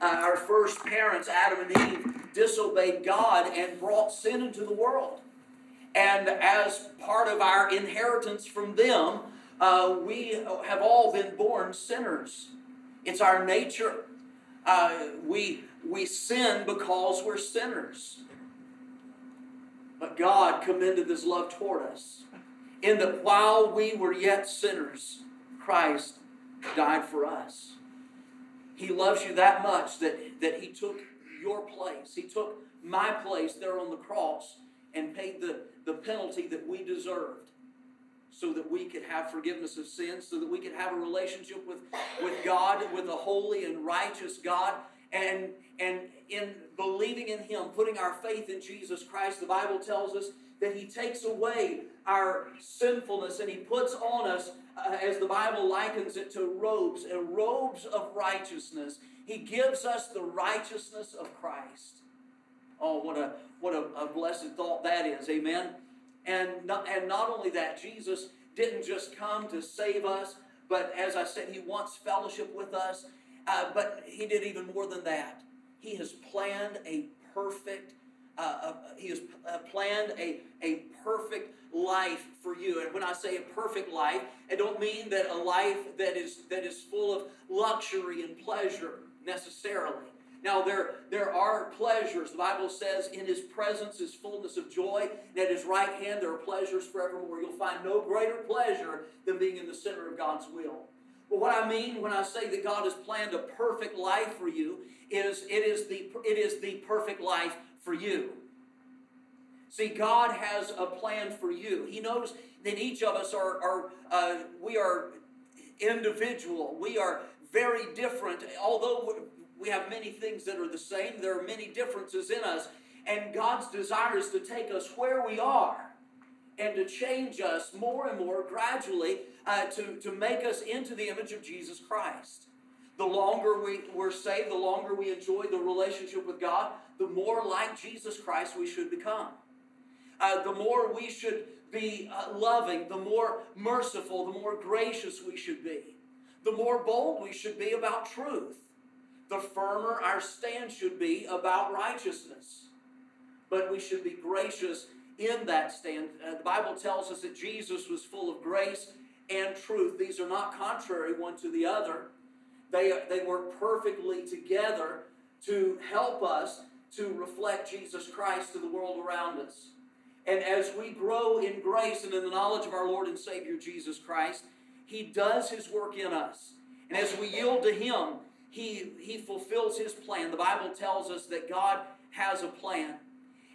uh, our first parents, Adam and Eve, disobeyed God and brought sin into the world. And as part of our inheritance from them, uh, we have all been born sinners. It's our nature. Uh, we, we sin because we're sinners. But God commended His love toward us, in that while we were yet sinners, Christ died for us. He loves you that much that, that He took your place. He took my place there on the cross and paid the, the penalty that we deserved so that we could have forgiveness of sins, so that we could have a relationship with, with God, with a holy and righteous God. And, and in believing in Him, putting our faith in Jesus Christ, the Bible tells us that He takes away our sinfulness and He puts on us, uh, as the Bible likens it to robes, uh, robes of righteousness. He gives us the righteousness of Christ. Oh, what a what a, a blessed thought that is, amen. And not, and not only that, Jesus didn't just come to save us, but as I said, He wants fellowship with us. Uh, but He did even more than that. He has planned a perfect. Uh, uh, he has uh, planned a, a perfect life for you. And when I say a perfect life, I don't mean that a life that is that is full of luxury and pleasure necessarily. Now, there, there are pleasures. The Bible says, in his presence is fullness of joy, and at his right hand there are pleasures forevermore. You'll find no greater pleasure than being in the center of God's will. But what I mean when I say that God has planned a perfect life for you is it is the, it is the perfect life for you. See, God has a plan for you. He knows that each of us are, are uh, we are individual. We are very different. Although we have many things that are the same, there are many differences in us. And God's desire is to take us where we are and to change us more and more gradually uh, to, to make us into the image of Jesus Christ. The longer we, we're saved, the longer we enjoy the relationship with God, the more like Jesus Christ we should become. Uh, the more we should be uh, loving, the more merciful, the more gracious we should be, the more bold we should be about truth, the firmer our stand should be about righteousness. But we should be gracious in that stand. Uh, the Bible tells us that Jesus was full of grace and truth. These are not contrary one to the other. They, they work perfectly together to help us to reflect Jesus Christ to the world around us. And as we grow in grace and in the knowledge of our Lord and Savior Jesus Christ, He does His work in us. And as we yield to Him, He, he fulfills His plan. The Bible tells us that God has a plan,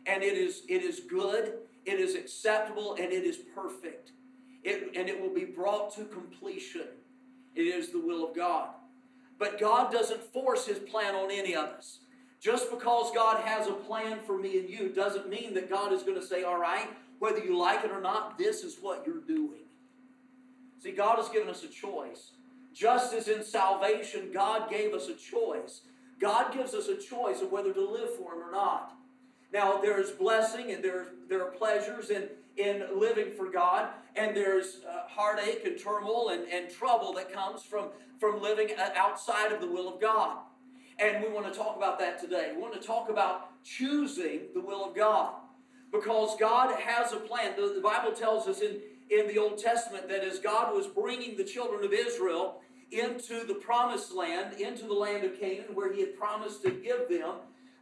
and it is, it is good, it is acceptable, and it is perfect. It, and it will be brought to completion. It is the will of God. But God doesn't force His plan on any of us. Just because God has a plan for me and you doesn't mean that God is going to say, all right, whether you like it or not, this is what you're doing. See, God has given us a choice. Just as in salvation, God gave us a choice. God gives us a choice of whether to live for Him or not. Now, there's blessing and there, there are pleasures in, in living for God, and there's uh, heartache and turmoil and, and trouble that comes from, from living outside of the will of God. And we want to talk about that today. We want to talk about choosing the will of God. Because God has a plan. The, the Bible tells us in, in the Old Testament that as God was bringing the children of Israel into the promised land, into the land of Canaan, where He had promised to give them,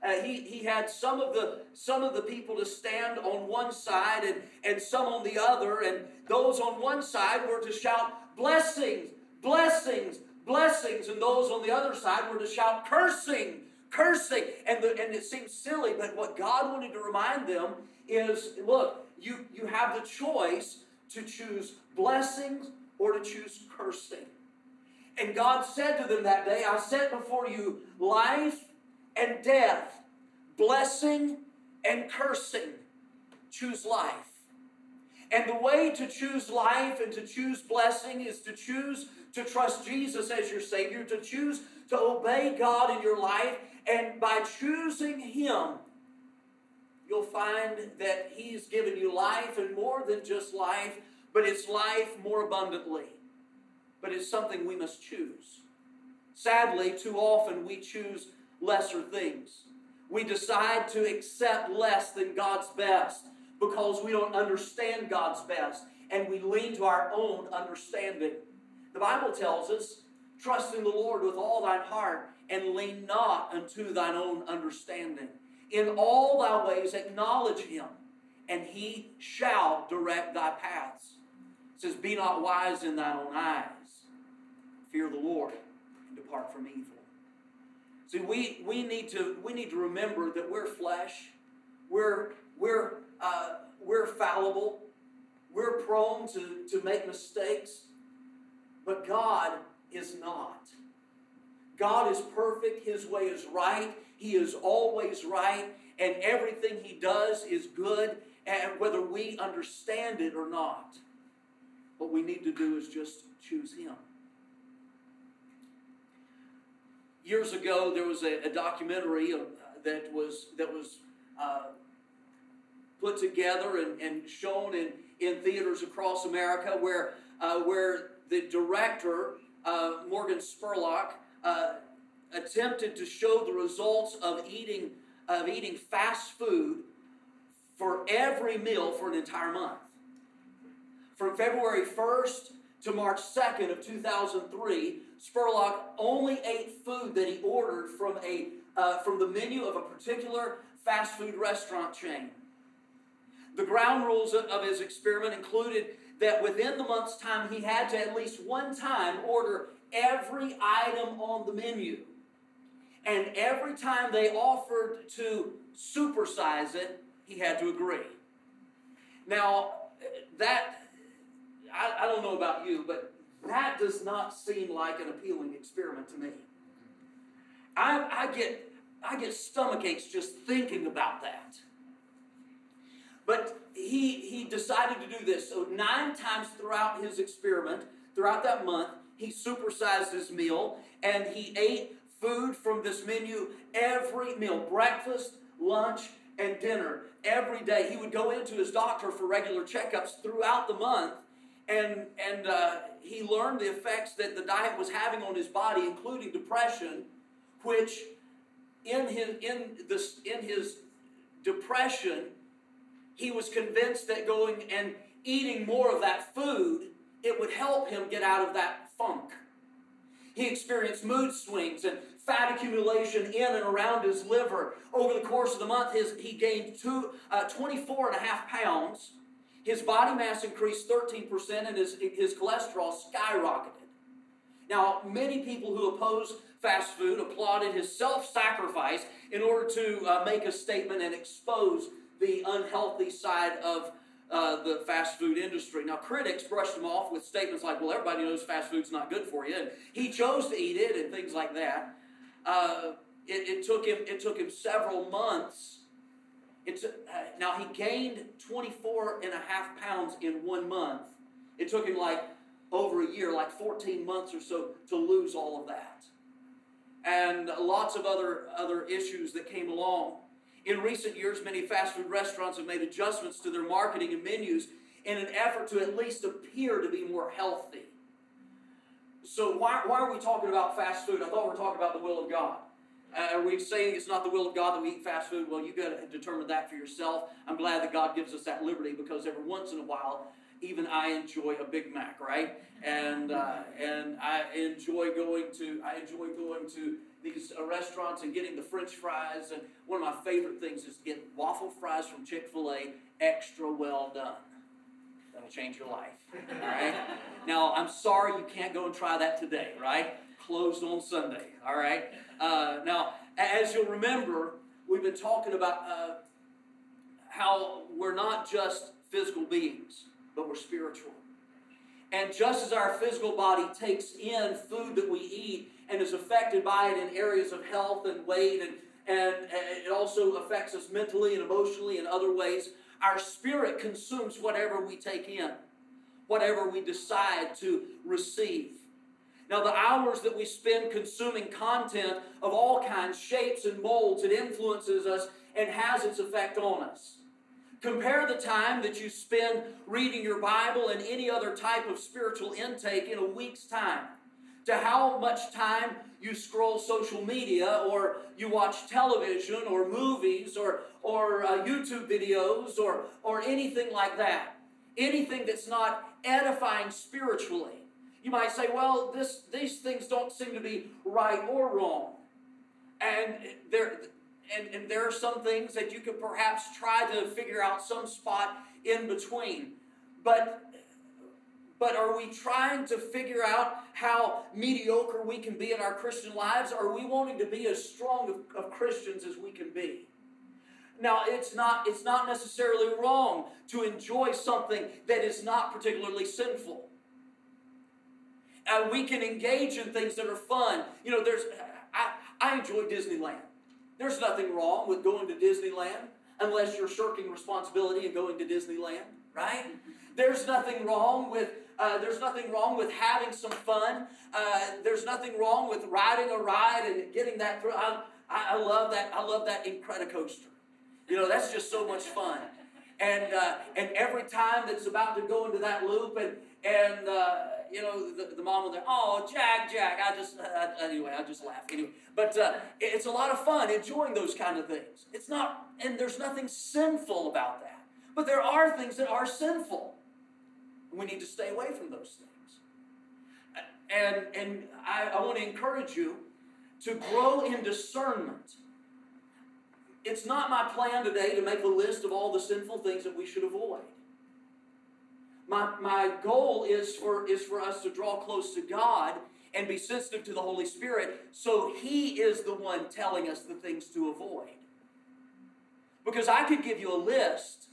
uh, he, he had some of the some of the people to stand on one side and, and some on the other, and those on one side were to shout blessings, blessings, blessings, and those on the other side were to shout cursing, cursing. And, the, and it seems silly, but what God wanted to remind them is look, you, you have the choice to choose blessings or to choose cursing. And God said to them that day, I set before you life and death, blessing and cursing. Choose life. And the way to choose life and to choose blessing is to choose to trust Jesus as your Savior, to choose to obey God in your life, and by choosing Him, you'll find that He's given you life and more than just life, but it's life more abundantly. But it's something we must choose. Sadly, too often we choose lesser things. We decide to accept less than God's best because we don't understand God's best and we lean to our own understanding. The Bible tells us, trust in the Lord with all thine heart and lean not unto thine own understanding. In all thy ways acknowledge him, and he shall direct thy paths. It says, Be not wise in thine own eyes. Fear the Lord and depart from evil. See, we, we, need to, we need to remember that we're flesh. We're, we're, uh, we're fallible. We're prone to, to make mistakes. But God is not. God is perfect. His way is right. He is always right. And everything He does is good, and whether we understand it or not. What we need to do is just choose Him. Years ago, there was a, a documentary uh, that was that was uh, put together and, and shown in, in theaters across America, where uh, where the director uh, Morgan Spurlock uh, attempted to show the results of eating of eating fast food for every meal for an entire month. From February 1st to March 2nd of 2003, Spurlock only ate food that he ordered from a uh, from the menu of a particular fast food restaurant chain. The ground rules of his experiment included that within the month's time he had to at least one time order every item on the menu. And every time they offered to supersize it, he had to agree. Now, that, I, I don't know about you, but that does not seem like an appealing experiment to me. I, I get I get stomach aches just thinking about that. But he he decided to do this. So nine times throughout his experiment, throughout that month, he supersized his meal and he ate food from this menu every meal breakfast, lunch, and dinner every day. He would go into his doctor for regular checkups throughout the month, and, and uh, he learned the effects that the diet was having on his body, including depression, which in his, in, this, in his depression, he was convinced that going and eating more of that food, it would help him get out of that funk. He experienced mood swings and fat accumulation in and around his liver. Over the course of the month, his, he gained two, uh, 24 and a half pounds. His body mass increased 13%, and his, his cholesterol skyrocketed. Now, many people who oppose fast food applauded his self sacrifice in order to uh, make a statement and expose the unhealthy side of uh, the fast food industry. Now, critics brushed him off with statements like, well, everybody knows fast food's not good for you, and he chose to eat it, and things like that. Uh, it, it, took him, it took him several months. It's, uh, now, he gained 24 and a half pounds in one month. It took him like over a year, like 14 months or so, to lose all of that. And lots of other, other issues that came along. In recent years, many fast food restaurants have made adjustments to their marketing and menus in an effort to at least appear to be more healthy. So, why, why are we talking about fast food? I thought we were talking about the will of God. Uh, are we saying it's not the will of God that we eat fast food? Well, you've got to determine that for yourself. I'm glad that God gives us that liberty because every once in a while, even I enjoy a Big Mac, right? And uh, and I enjoy going to I enjoy going to these uh, restaurants and getting the French fries. And one of my favorite things is to get waffle fries from Chick Fil A, extra well done. That'll change your life. All right. now I'm sorry you can't go and try that today, right? Closed on Sunday. All right. Uh, now, as you'll remember, we've been talking about uh, how we're not just physical beings, but we're spiritual. And just as our physical body takes in food that we eat and is affected by it in areas of health and weight, and, and, and it also affects us mentally and emotionally in other ways, our spirit consumes whatever we take in, whatever we decide to receive. Now, the hours that we spend consuming content of all kinds, shapes, and molds, it influences us and has its effect on us. Compare the time that you spend reading your Bible and any other type of spiritual intake in a week's time to how much time you scroll social media or you watch television or movies or, or uh, YouTube videos or, or anything like that. Anything that's not edifying spiritually. You might say, well, this, these things don't seem to be right or wrong. And there, and, and there are some things that you could perhaps try to figure out some spot in between. But but are we trying to figure out how mediocre we can be in our Christian lives? Are we wanting to be as strong of, of Christians as we can be? Now, it's not, it's not necessarily wrong to enjoy something that is not particularly sinful. Uh, we can engage in things that are fun. You know, there's, I, I enjoy Disneyland. There's nothing wrong with going to Disneyland unless you're shirking responsibility and going to Disneyland, right? There's nothing wrong with uh, there's nothing wrong with having some fun. Uh, there's nothing wrong with riding a ride and getting that through. I, I, love that. I love that Incredicoaster. You know, that's just so much fun. And uh, and every time that's about to go into that loop, and and uh, you know the, the mom will there, oh Jack, Jack. I just uh, anyway, I just laugh anyway. But it's a lot of fun enjoying those kind of things. It's not, and there's nothing sinful about that. But there are things that are sinful. We need to stay away from those things. And, and I, I want to encourage you to grow in discernment. It's not my plan today to make a list of all the sinful things that we should avoid. My, my goal is for, is for us to draw close to God and be sensitive to the Holy Spirit so He is the one telling us the things to avoid. Because I could give you a list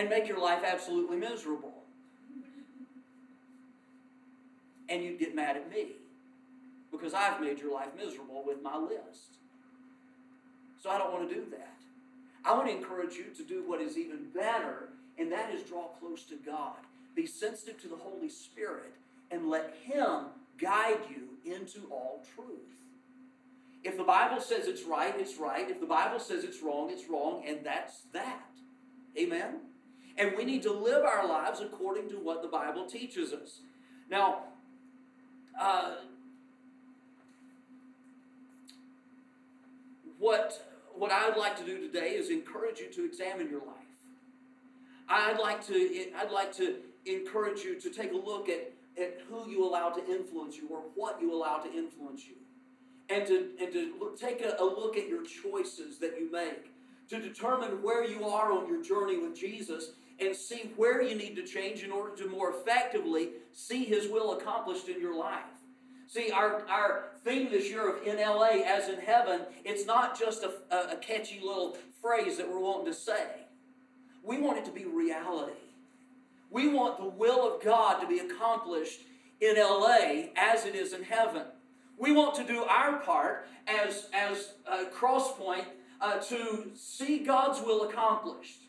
and make your life absolutely miserable. And you'd get mad at me because I've made your life miserable with my list. So I don't want to do that. I want to encourage you to do what is even better, and that is draw close to God. Be sensitive to the Holy Spirit and let Him guide you into all truth. If the Bible says it's right, it's right. If the Bible says it's wrong, it's wrong, and that's that. Amen? And we need to live our lives according to what the Bible teaches us. Now, uh, what, what I'd like to do today is encourage you to examine your life. I'd like to, I'd like to encourage you to take a look at, at who you allow to influence you or what you allow to influence you. And to, and to look, take a, a look at your choices that you make, to determine where you are on your journey with Jesus and see where you need to change in order to more effectively see His will accomplished in your life. See, our, our theme this year of in LA as in heaven, it's not just a, a, catchy little phrase that we're wanting to say. We want it to be reality. We want the will of God to be accomplished in LA as it is in heaven. We want to do our part as, as a crosspoint uh, to see God's will accomplished.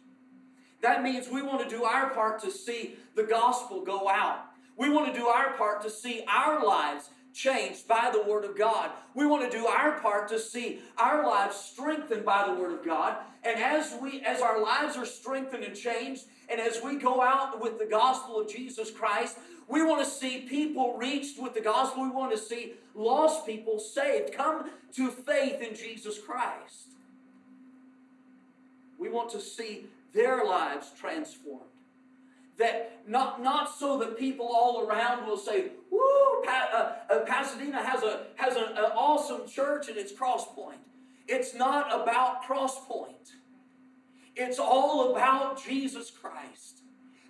That means we want to do our part to see the gospel go out. We want to do our part to see our lives changed by the Word of God. We want to do our part to see our lives strengthened by the Word of God. And as we as our lives are strengthened and changed, and as we go out with the gospel of Jesus Christ, we want to see people reached with the gospel. We want to see lost people saved, come to faith in Jesus Christ. We want to see their lives transformed. That not, not so that people all around will say, woo, pa- uh, uh, Pasadena has, a, has an, an awesome church and it's Crosspoint. It's not about Crosspoint. It's all about Jesus Christ.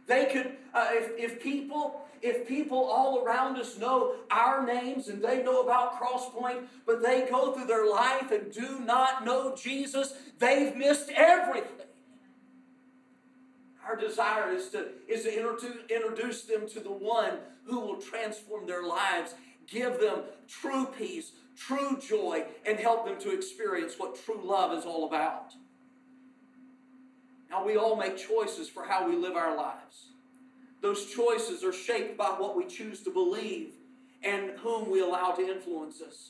They could, uh, if, if people, if people all around us know our names and they know about Crosspoint, but they go through their life and do not know Jesus, they've missed everything. Our desire is to, is to introduce them to the one who will transform their lives, give them true peace, true joy, and help them to experience what true love is all about. Now, we all make choices for how we live our lives. Those choices are shaped by what we choose to believe and whom we allow to influence us.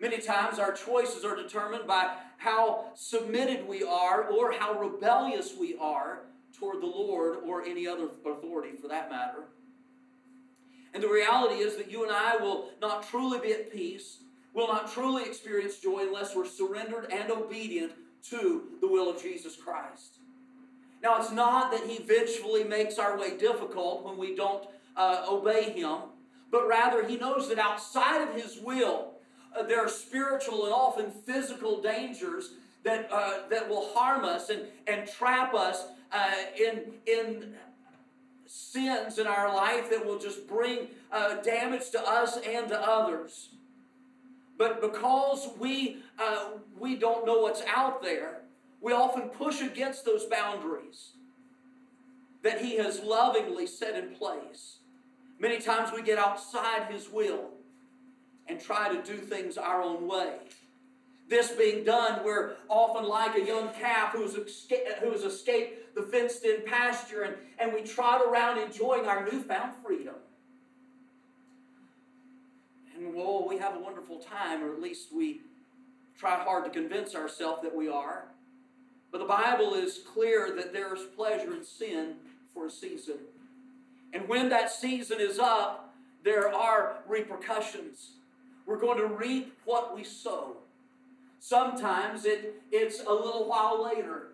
Many times, our choices are determined by how submitted we are or how rebellious we are toward the Lord or any other authority for that matter. And the reality is that you and I will not truly be at peace, will not truly experience joy unless we're surrendered and obedient to the will of Jesus Christ. Now, it's not that He vengefully makes our way difficult when we don't uh, obey Him, but rather He knows that outside of His will, uh, there are spiritual and often physical dangers that, uh, that will harm us and, and trap us uh, in, in sins in our life that will just bring uh, damage to us and to others. But because we, uh, we don't know what's out there, we often push against those boundaries that He has lovingly set in place. Many times we get outside His will and try to do things our own way. This being done, we're often like a young calf who's, escaped, who's escaped the fenced in pasture and, and we trot around enjoying our newfound freedom. And well, we have a wonderful time, or at least we try hard to convince ourselves that we are. But the Bible is clear that there is pleasure in sin for a season. And when that season is up, there are repercussions. We're going to reap what we sow. Sometimes it, it's a little while later.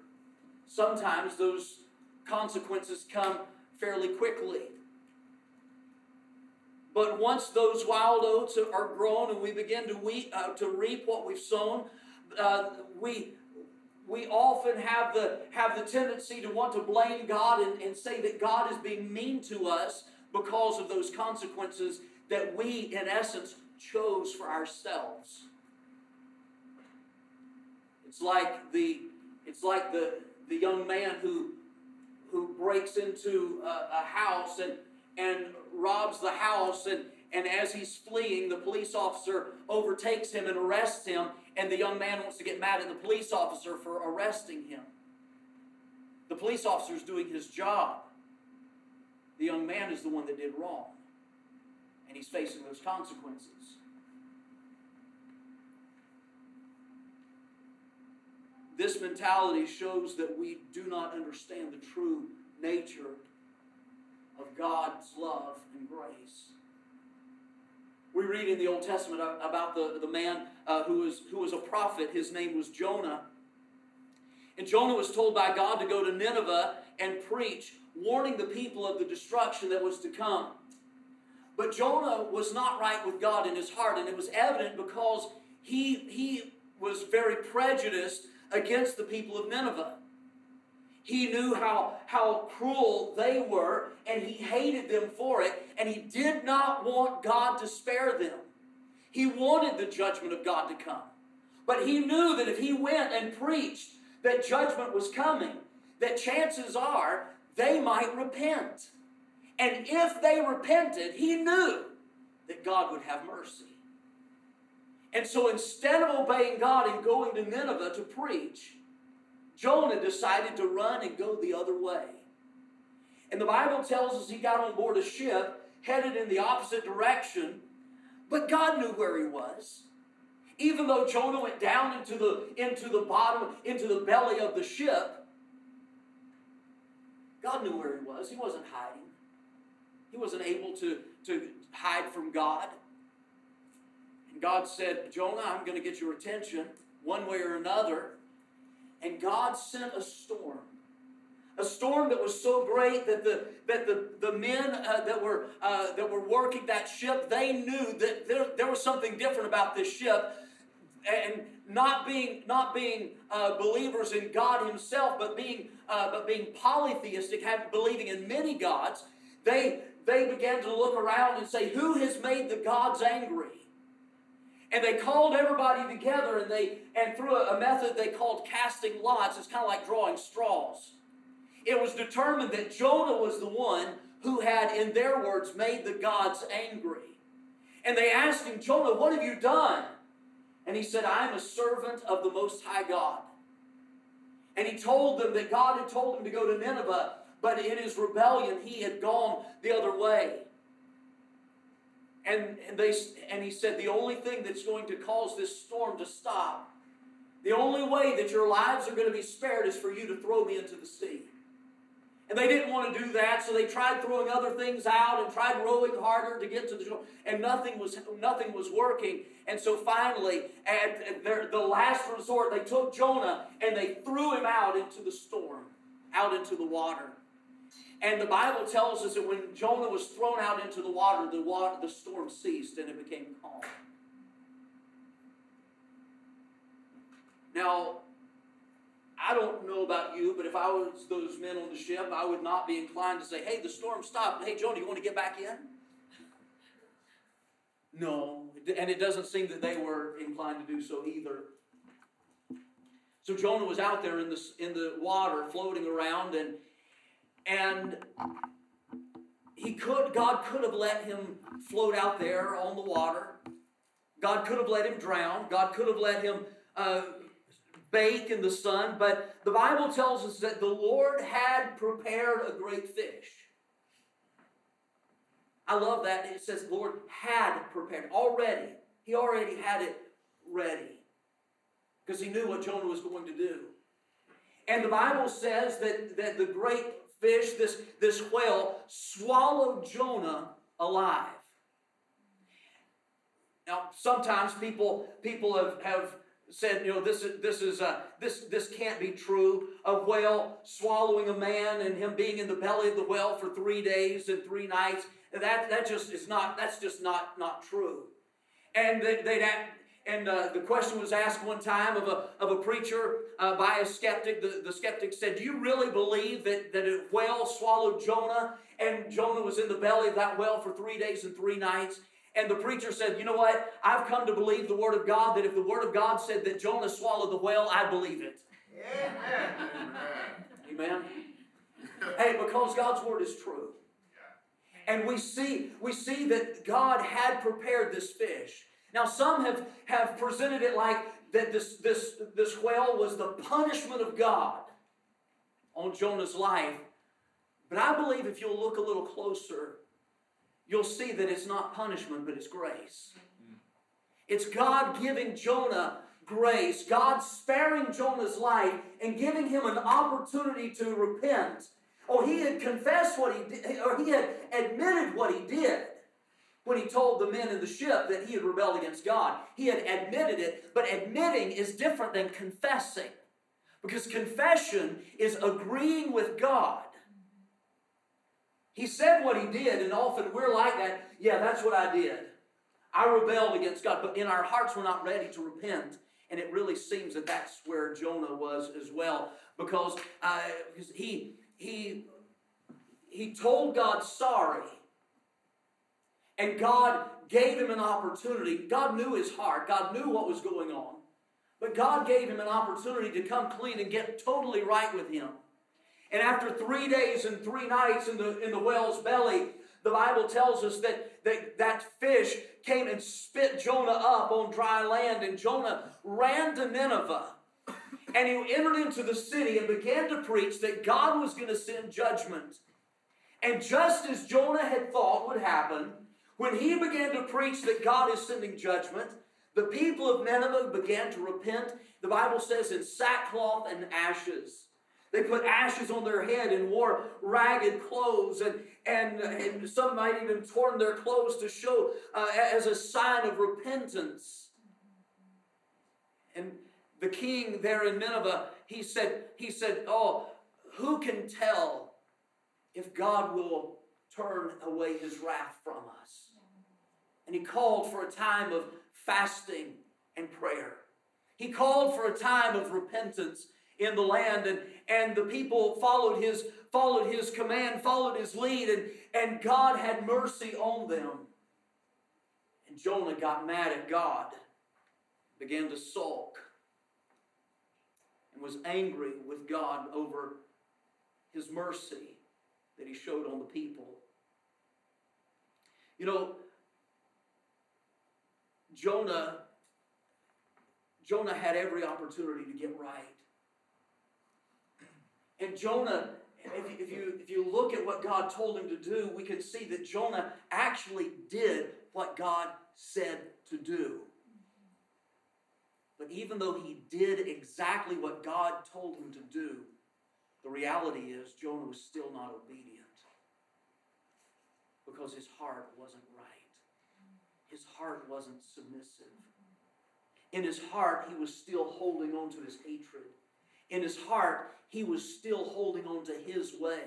Sometimes those consequences come fairly quickly. But once those wild oats are grown and we begin to, we, uh, to reap what we've sown, uh, we, we often have the, have the tendency to want to blame God and, and say that God is being mean to us because of those consequences that we, in essence, chose for ourselves. It's like the it's like the the young man who who breaks into a, a house and and robs the house and and as he's fleeing, the police officer overtakes him and arrests him, and the young man wants to get mad at the police officer for arresting him. The police officer is doing his job. The young man is the one that did wrong, and he's facing those consequences. This mentality shows that we do not understand the true nature of God's love and grace. We read in the Old Testament about the, the man uh, who, was, who was a prophet. His name was Jonah. And Jonah was told by God to go to Nineveh and preach, warning the people of the destruction that was to come. But Jonah was not right with God in his heart, and it was evident because he, he was very prejudiced against the people of Nineveh. He knew how, how cruel they were, and he hated them for it, and he did not want God to spare them. He wanted the judgment of God to come. But he knew that if he went and preached that judgment was coming, that chances are they might repent. And if they repented, he knew that God would have mercy. And so instead of obeying God and going to Nineveh to preach, Jonah decided to run and go the other way. And the Bible tells us he got on board a ship, headed in the opposite direction, but God knew where he was. Even though Jonah went down into the, into the bottom, into the belly of the ship, God knew where he was. He wasn't hiding. He wasn't able to, to hide from God. God said, Jonah, I'm going to get your attention one way or another. And God sent a storm. A storm that was so great that the, that the, the men uh, that, were, uh, that were working that ship, they knew that there, there was something different about this ship. And not being, not being uh, believers in God Himself, but being, uh, but being polytheistic, believing in many gods, they, they began to look around and say, Who has made the gods angry? And they called everybody together and they and through a, method they called casting lots, it's kind of like drawing straws. It was determined that Jonah was the one who had, in their words, made the gods angry. And they asked him, Jonah, what have you done? And he said, I am a servant of the Most High God. And he told them that God had told him to go to Nineveh, but in his rebellion he had gone the other way. And, and, they, and he said, The only thing that's going to cause this storm to stop, the only way that your lives are going to be spared is for you to throw me into the sea. And they didn't want to do that, so they tried throwing other things out and tried rowing harder to get to the shore, and nothing was nothing was working. And so finally, at their, the last resort, they took Jonah and they threw him out into the storm, out into the water. And the Bible tells us that when Jonah was thrown out into the water, the water, the storm ceased and it became calm. Now, I don't know about you, but if I was those men on the ship, I would not be inclined to say, hey, the storm stopped. Hey, Jonah, you want to get back in? No. And it doesn't seem that they were inclined to do so either. So Jonah was out there in the, in the water, floating around, and, and he could, God could have let him float out there on the water. God could have let him drown. God could have let him uh, bake in the sun, but the Bible tells us that the Lord had prepared a great fish. I love that. It says Lord had prepared already. He already had it ready because he knew what Jonah was going to do. And the Bible says that, that the great fish, this, this whale, swallowed Jonah alive. Now, sometimes people, people have, have said, you know, this is this is uh, this this can't be true. A whale swallowing a man and him being in the belly of the whale for three days and three nights. That that just is not. That's just not not true. And they, would and uh, the question was asked one time of a, of a preacher uh, by a skeptic. The, the skeptic said, Do you really believe that, that a whale swallowed Jonah and Jonah was in the belly of that whale for three days and three nights? And the preacher said, You know what? I've come to believe the Word of God that if the Word of God said that Jonah swallowed the whale, I believe it. Amen. Amen. hey, because God's Word is true. And we see, we see that God had prepared this fish. Now, some have, have presented it like that this, this, this whale was the punishment of God on Jonah's life. But I believe if you'll look a little closer, you'll see that it's not punishment, but it's grace. It's God giving Jonah grace, God sparing Jonah's life and giving him an opportunity to repent. Oh, he had confessed what he did, or he had admitted what he did when he told the men in the ship that he had rebelled against God. He had admitted it, but admitting is different than confessing. Because confession is agreeing with God. He said what he did, and often we're like that. Yeah, that's what I did. I rebelled against God, but in our hearts we're not ready to repent. And it really seems that that's where Jonah was as well, because uh, he he he told God sorry, and God gave him an opportunity. God knew his heart. God knew what was going on, but God gave him an opportunity to come clean and get totally right with Him. And after three days and three nights in the, in the whale's belly, the Bible tells us that, that that fish came and spit Jonah up on dry land, and Jonah ran to Nineveh. And he entered into the city and began to preach that God was going to send judgment. And just as Jonah had thought would happen, when he began to preach that God is sending judgment, the people of Nineveh began to repent. The Bible says in sackcloth and ashes. They put ashes on their head and wore ragged clothes, and, and, and some might even torn their clothes to show uh, as a sign of repentance. And the king there in Nineveh, he said, he said, Oh, who can tell if God will turn away his wrath from us? And he called for a time of fasting and prayer. He called for a time of repentance in the land and, and the people followed his followed his command followed his lead and, and god had mercy on them and jonah got mad at god began to sulk and was angry with god over his mercy that he showed on the people you know jonah jonah had every opportunity to get right and Jonah, if you, if you, if you look at what God told him to do, we can see that Jonah actually did what God said to do. But even though he did exactly what God told him to do, The reality is, Jonah was still not obedient because his heart wasn't right. His heart wasn't submissive. In his heart, he was still holding on to his hatred. In his heart, he was still holding on to his way.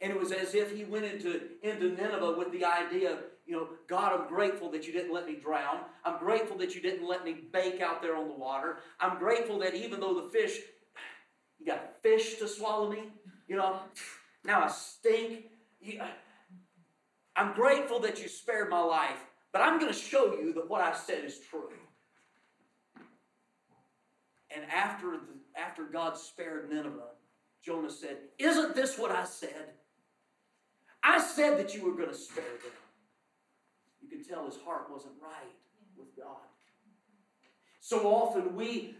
And it was as if he went into, into Nineveh with the idea, you know, God, I'm grateful that you didn't let me drown. I'm grateful that you didn't let me bake out there on the water. I'm grateful that even though the fish, you got fish to swallow me, you know, now I stink. I'm grateful that you spared my life, but I'm going to show you that what I said is true. And after, the, after God spared Nineveh, Jonah said, Isn't this what I said? I said that you were going to spare them. You can tell his heart wasn't right with God. So often we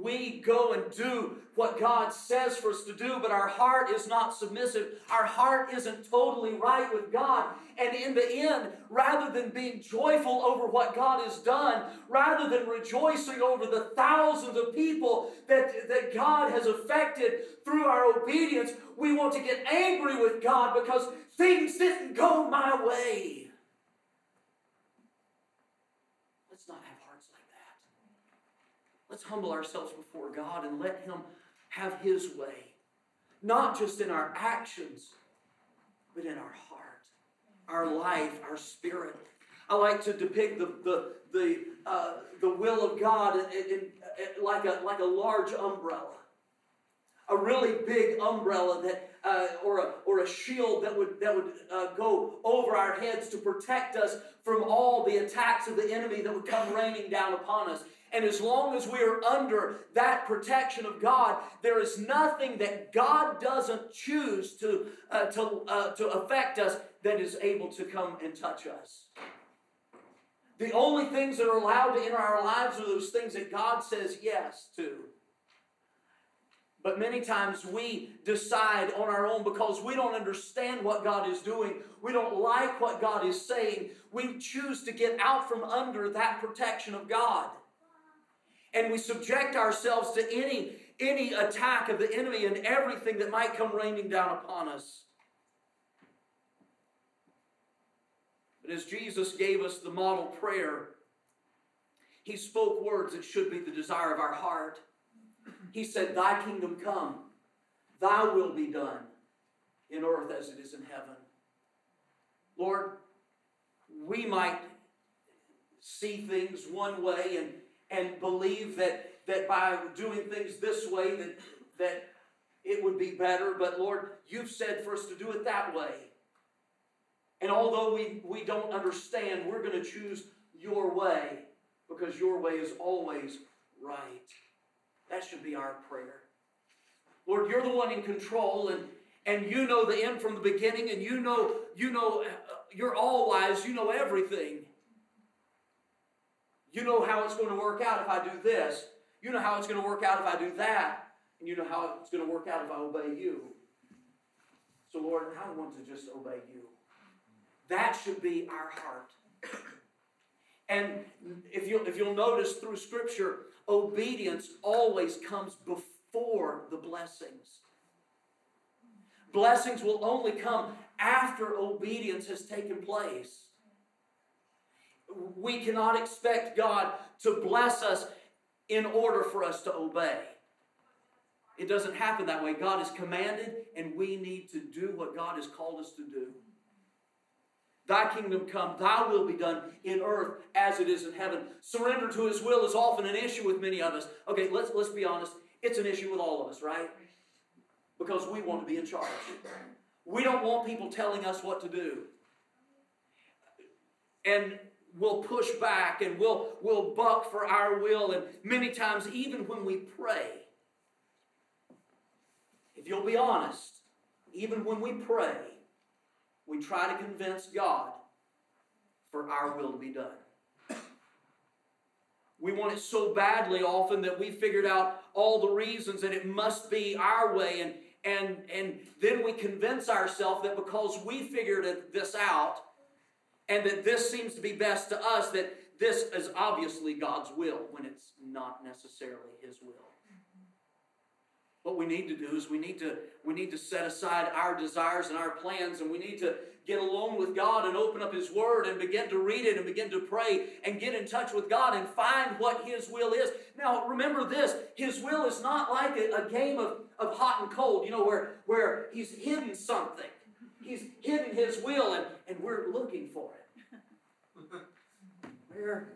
we go and do what God says for us to do, but our heart is not submissive. Our heart isn't totally right with God. And in the end, rather than being joyful over what God has done, rather than rejoicing over the thousands of people that, that God has affected through our obedience, we want to get angry with God because things didn't go my way. Let's not have hearts like that. Let's humble ourselves before God and let Him have His way. Not just in our actions, but in our heart, our life, our spirit. I like to depict the, the, the, uh, the will of God in, in, in, like, a, like a large umbrella. A really big umbrella that, uh, or, a, or a shield that would, that would uh, go over our heads to protect us from all the attacks of the enemy that would come raining down upon us. And as long as we are under that protection of God, there is nothing that God doesn't choose to, uh, to, uh, to affect us that is able to come and touch us. The only things that are allowed to enter our lives are those things that God says yes to. But many times we decide on our own because we don't understand what God is doing. We don't like what God is saying. We choose to get out from under that protection of God and we subject ourselves to any, any attack of the enemy and everything that might come raining down upon us. But as Jesus gave us the model prayer, he spoke words that should be the desire of our heart. He said, Thy kingdom come, thy will be done in earth as it is in heaven. Lord, we might see things one way and and believe that, that by doing things this way that, that it would be better. But Lord, you've said for us to do it that way. And although we, we don't understand, we're going to choose your way because your way is always right. That should be our prayer. Lord, you're the one in control and, and you know the end from the beginning and you know, you know, uh, you're all wise, you know everything. You know how it's going to work out if I do this. You know how it's going to work out if I do that. And you know how it's going to work out if I obey you. So, Lord, I want to just obey you. That should be our heart. And if you'll, if you'll notice through Scripture, obedience always comes before the blessings. Blessings will only come after obedience has taken place we cannot expect God to bless us in order for us to obey. It doesn't happen that way. God is commanded, and we need to do what God has called us to do. Thy kingdom come, thy will be done in earth as it is in heaven. Surrender to his will is often an issue with many of us. Okay, let's, let's be honest. It's an issue with all of us, right? Because we want to be in charge. We don't want people telling us what to do. And we'll push back and we'll, we'll buck for our will. And many times, even when we pray, if you'll be honest, even when we pray, we try to convince God for our will to be done. We want it so badly often that we figured out all the reasons and it must be our way. And, and, and then we convince ourselves that because we figured this out, and that this seems to be best to us, that this is obviously God's will when it's not necessarily His will. what we need to do is we need to we need to set aside our desires and our plans and we need to get alone with God and open up his word and begin to read it and begin to pray and get in touch with God and find what his will is. Now remember this, his will is not like a, a game of, of hot and cold, you know, where, where he's hidden something. He's hidden his will and, and we're looking for it. Where?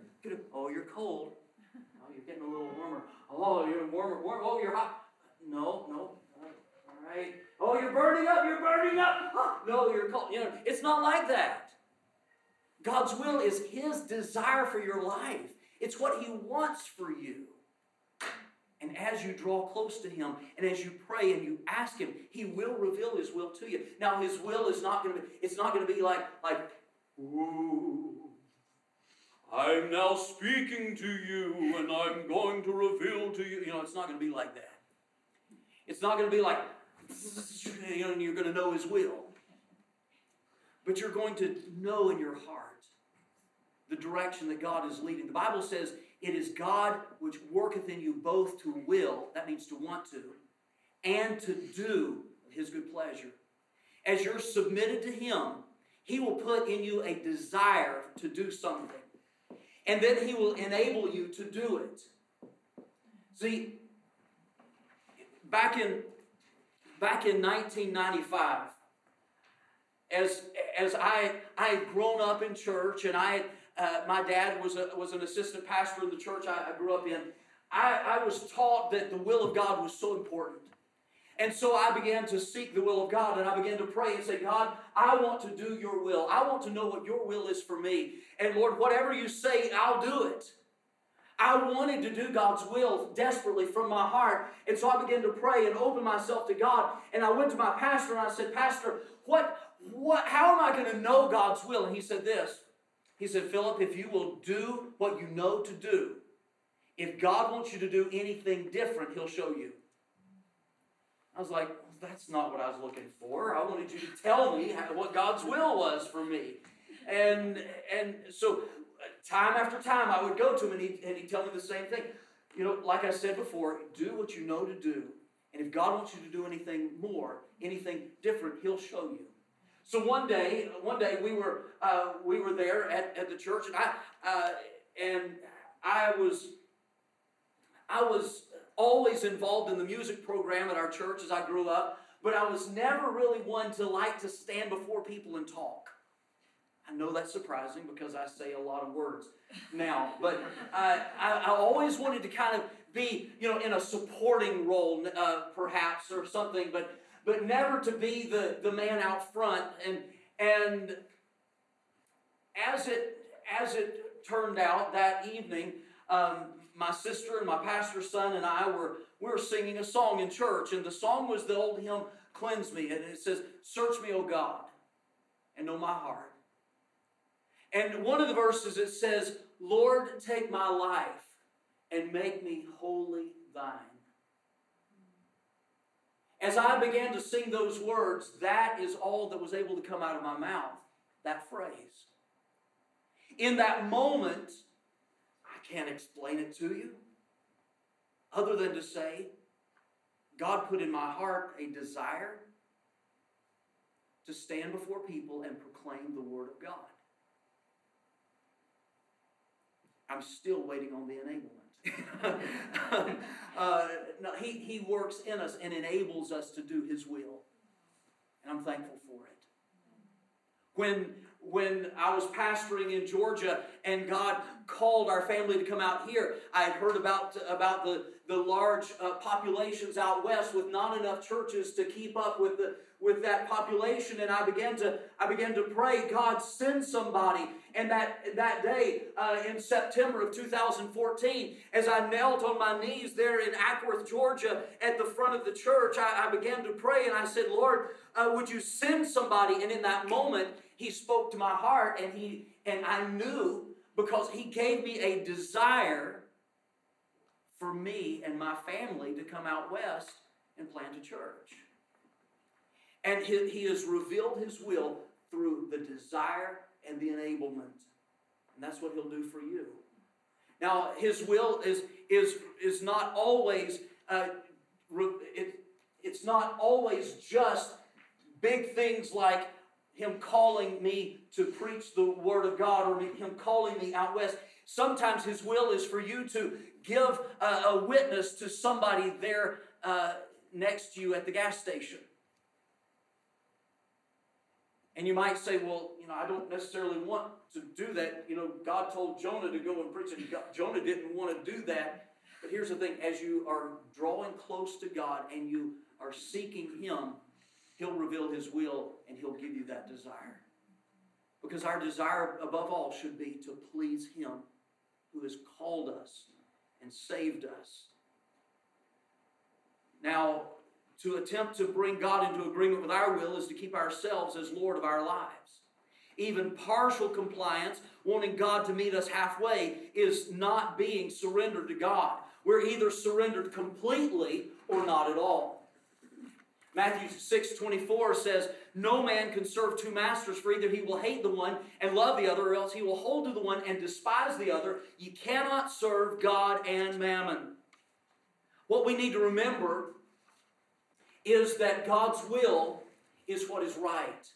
Oh, you're cold. Oh, you're getting a little warmer. Oh, you're warmer, warmer. Oh, you're hot. No, no. All right. Oh, you're burning up. You're burning up. Oh, no, you're cold. You know, it's not like that. God's will is His desire for your life. It's what He wants for you. And as you draw close to Him and as you pray and you ask Him, He will reveal His will to you. Now, His will is not going to be, it's not going to be like, like, I'm now speaking to you and I'm going to reveal to you. You know, it's not going to be like that. It's not going to be like, you're going to know His will. But you're going to know in your heart the direction that God is leading. The Bible says it is God which worketh in you both to will, that means to want to, and to do His good pleasure. As you're submitted to Him, He will put in you a desire to do something. And then He will enable you to do it. See, back in back in 1995 as as I I had grown up in church and I uh, my dad was a, was an assistant pastor in the church I, I grew up in I, I was taught that the will of God was so important and so I began to seek the will of God and I began to pray and say, God, I want to do your will. I want to know what your will is for me. And Lord, whatever you say, I'll do it. I wanted to do God's will desperately from my heart. And so I began to pray and open myself to God. And I went to my pastor and I said, Pastor, what, what, how am I going to know God's will? And he said this. He said, Philip, if you will do what you know to do, if God wants you to do anything different, he'll show you. I was like, well, that's not what I was looking for. I wanted you to tell me what God's will was for me. And, and so uh, time after time, I would go to him and he'd, and he'd tell me the same thing. You know, like I said before, do what you know to do. And if God wants you to do anything more, anything different, He'll show you. So one day, one day we were uh, we were there at, at the church, and I uh, and I was I was always involved in the music program at our church as I grew up, but I was never really one to like to stand before people and talk. I know that's surprising because I say a lot of words now, but I, I, I always wanted to kind of be, you know, in a supporting role, uh, perhaps, or something, but but never to be the, the man out front. And and as it as it turned out that evening, um, my sister and my pastor's son and I were we were singing a song in church, and the song was the old hymn "Cleanse Me," and it says, "Search me, O God, and know my heart." And one of the verses it says, Lord, take my life and make me wholly thine. As I began to sing those words, that is all that was able to come out of my mouth, that phrase. In that moment, I can't explain it to you, other than to say, God put in my heart a desire to stand before people and proclaim the Word of God. I'm still waiting on the enablement. uh, no, he, he works in us and enables us to do His will. And I'm thankful for it. When, when I was pastoring in Georgia and God called our family to come out here, I had heard about, about the, the large uh, populations out west with not enough churches to keep up with the, with that population and I began to I began to pray God send somebody. And that that day uh, in September of 2014 as I knelt on my knees there in Acworth Georgia at the front of the church I, I began to pray and I said Lord uh, would you send somebody? And in that moment he spoke to my heart and he and I knew because he gave me a desire for me and my family to come out west and plant a church and he, he has revealed his will through the desire and the enablement. And that's what he'll do for you. Now, his will is, is, is not always, uh, it, it's not always just big things like him calling me to preach the word of God or him calling me out west. Sometimes his will is for you to give a, a witness to somebody there uh, next to you at the gas station. And you might say, well, you know, I don't necessarily want to do that. You know, God told Jonah to go and preach, and Jonah didn't want to do that. But here's the thing as you are drawing close to God and you are seeking Him, He'll reveal His will and He'll give you that desire. Because our desire, above all, should be to please Him who has called us and saved us. Now, to attempt to bring God into agreement with our will is to keep ourselves as Lord of our lives. Even partial compliance, wanting God to meet us halfway, is not being surrendered to God. We're either surrendered completely or not at all. Matthew 6 24 says, No man can serve two masters, for either he will hate the one and love the other, or else he will hold to the one and despise the other. You cannot serve God and mammon. What we need to remember is that God's will is what is right.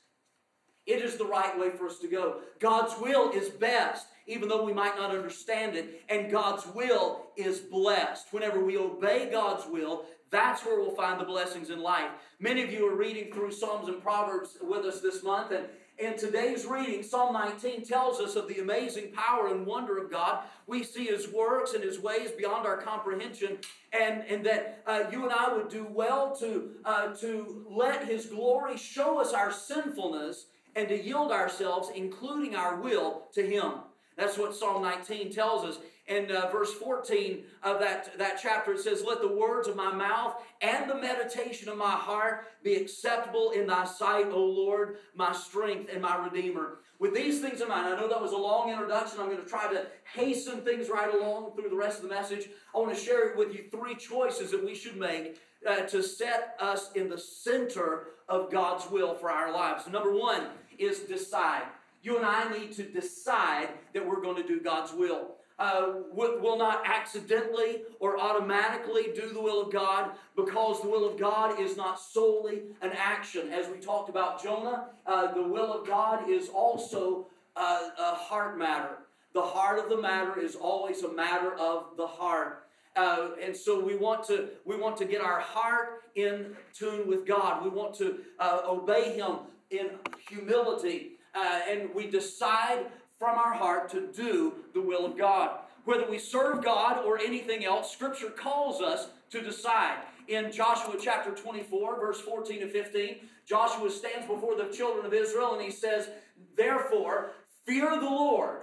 It is the right way for us to go. God's will is best, even though we might not understand it, and God's will is blessed. Whenever we obey God's will, that's where we'll find the blessings in life. Many of you are reading through Psalms and Proverbs with us this month, and in today's reading, Psalm 19 tells us of the amazing power and wonder of God. We see His works and His ways beyond our comprehension, and, and that uh, you and I would do well to, uh, to let His glory show us our sinfulness and to yield ourselves, including our will, to Him. That's what Psalm 19 tells us in uh, verse 14 of that, that chapter, it says, Let the words of my mouth and the meditation of my heart be acceptable in thy sight, O Lord, my strength and my redeemer. With these things in mind, I know that was a long introduction. I'm going to try to hasten things right along through the rest of the message. I want to share with you three choices that we should make uh, to set us in the center of God's will for our lives. Number one is decide. You and I need to decide that we're going to do God's will uh, will not accidentally or automatically do the will of God because the will of God is not solely an action. As we talked about Jonah, uh, the will of God is also a heart matter. The heart of the matter is always a matter of the heart. Uh, and so we want to we want to get our heart in tune with God. We want to uh, obey Him in humility, uh, and we decide from our heart to do the will of God. Whether we serve God or anything else, Scripture calls us to decide. In Joshua chapter 24, verse 14 to 15, Joshua stands before the children of Israel and he says, Therefore, fear the Lord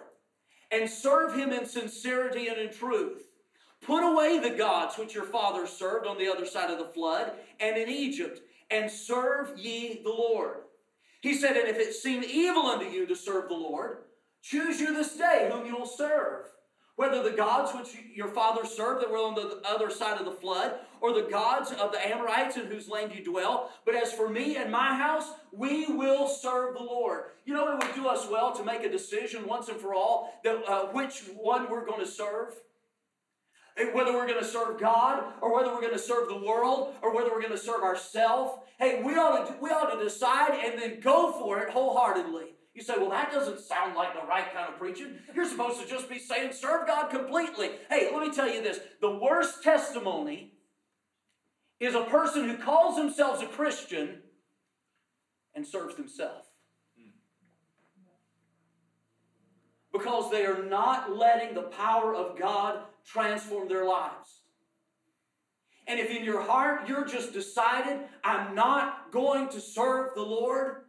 and serve him in sincerity and in truth. Put away the gods which your fathers served on the other side of the flood and in Egypt, and serve ye the Lord. He said, And if it seem evil unto you to serve the Lord, Choose you this day whom you will serve. Whether the gods which your fathers served that were on the other side of the flood, or the gods of the Amorites in whose land you dwell. But as for me and my house, we will serve the Lord. You know, it would do us well to make a decision once and for all that uh, which one we're going to serve. Whether we're going to serve God, or whether we're going to serve the world, or whether we're going to serve ourselves. Hey, we ought to we ought to decide and then go for it wholeheartedly. You say, well, that doesn't sound like the right kind of preaching. You're supposed to just be saying, serve God completely. Hey, let me tell you this the worst testimony is a person who calls themselves a Christian and serves themselves. Because they are not letting the power of God transform their lives. And if in your heart you're just decided, I'm not going to serve the Lord,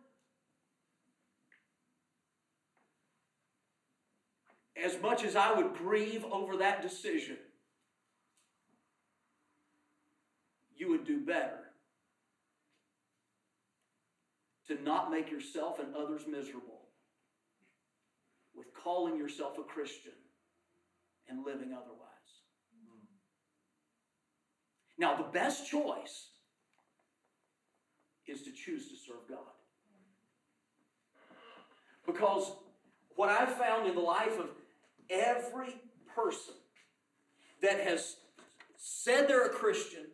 as much as I would grieve over that decision, you would do better to not make yourself and others miserable with calling yourself a Christian and living otherwise. Now, the best choice is to choose to serve God. Because what I've found in the life of every person that has said they're a Christian,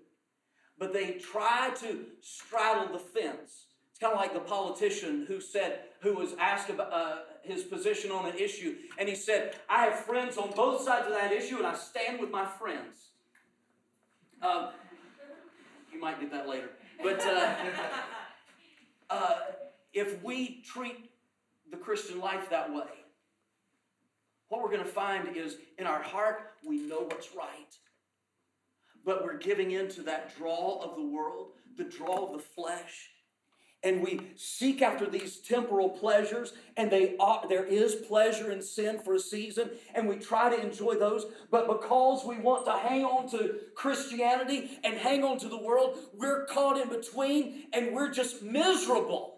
but they try to straddle the fence. It's kind of like the politician who said, who was asked about uh, his position on an issue, and he said, I have friends on both sides of that issue, and I stand with my friends. Um, you might get that later. But uh, uh, if we treat the Christian life that way, what we're going to find is in our heart, we know what's right. But we're giving in to that draw of the world, the draw of the flesh. And we seek after these temporal pleasures, and they are, there is pleasure in sin for a season, and we try to enjoy those. But because we want to hang on to Christianity and hang on to the world, we're caught in between, and we're just miserable.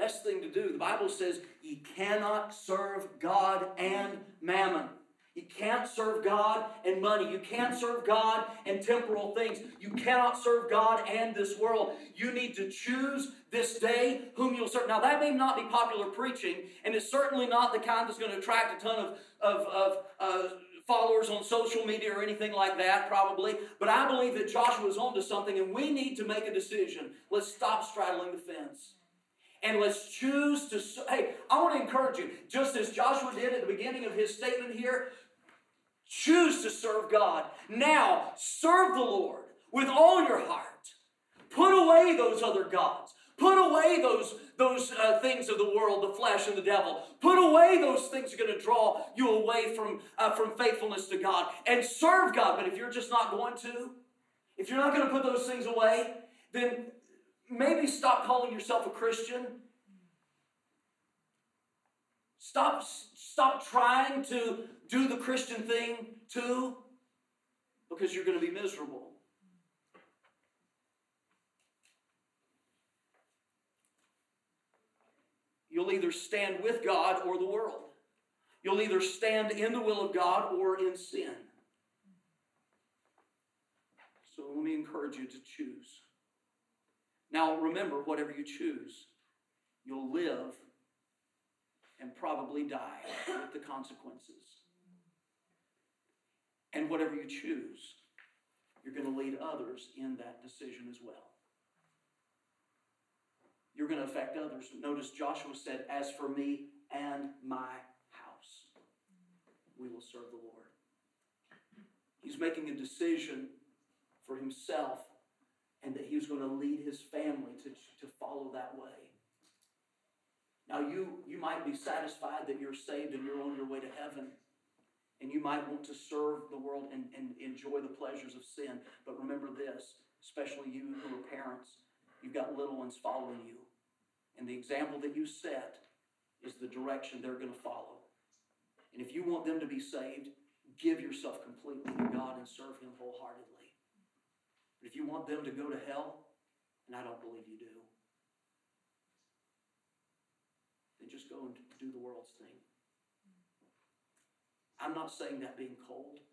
Best thing to do. The Bible says you cannot serve God and mammon. You can't serve God and money. You can't serve God and temporal things. You cannot serve God and this world. You need to choose this day whom you'll serve. Now, that may not be popular preaching, and it's certainly not the kind that's going to attract a ton of, of, of uh, followers on social media or anything like that, probably. But I believe that Joshua Joshua's onto something, and we need to make a decision. Let's stop straddling the fence and let's choose to. Hey, I want to encourage you, just as Joshua did at the beginning of his statement here, choose to serve God. Now, serve the Lord with all your heart. Put away those other gods. Put away those, those uh, things of the world, the flesh and the devil. Put away those things that are going to draw you away from, uh, from faithfulness to God and serve God. But if you're just not going to, if you're not going to put those things away, then maybe stop calling yourself a Christian. Stop, stop trying to do the Christian thing too, because you're going to be miserable. You'll either stand with God or the world. You'll either stand in the will of God or in sin. So let me encourage you to choose. Now, remember, whatever you choose, you'll live and probably die with the consequences. And whatever you choose, you're going to lead others in that decision as well. You're going to affect others. Notice Joshua said, As for me and my house, we will serve the Lord. He's making a decision for himself and that he was going to lead his family to, to follow that way. Now, you, you might be satisfied that you're saved and you're on your way to heaven, and you might want to serve the world and, and enjoy the pleasures of sin. But remember this, especially you who are parents, you've got little ones following you. And the example that you set is the direction they're going to follow. And if you want them to be saved, give yourself completely to God and serve Him wholeheartedly. But if you want them to go to hell, and I don't believe you do, then just go and do the world's thing. I'm not saying that being cold.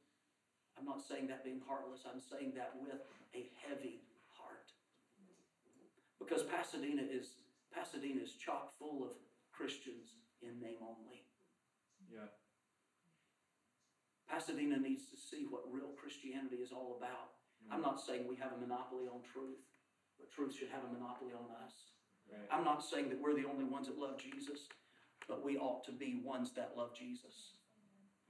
I'm not saying that being heartless. I'm saying that with a heavy heart. Because Pasadena is Pasadena is chock full of Christians in name only. Yeah. Pasadena needs to see what real Christianity is all about. I'm not saying we have a monopoly on truth, but truth should have a monopoly on us. Right. I'm not saying that we're the only ones that love Jesus, but we ought to be ones that love Jesus.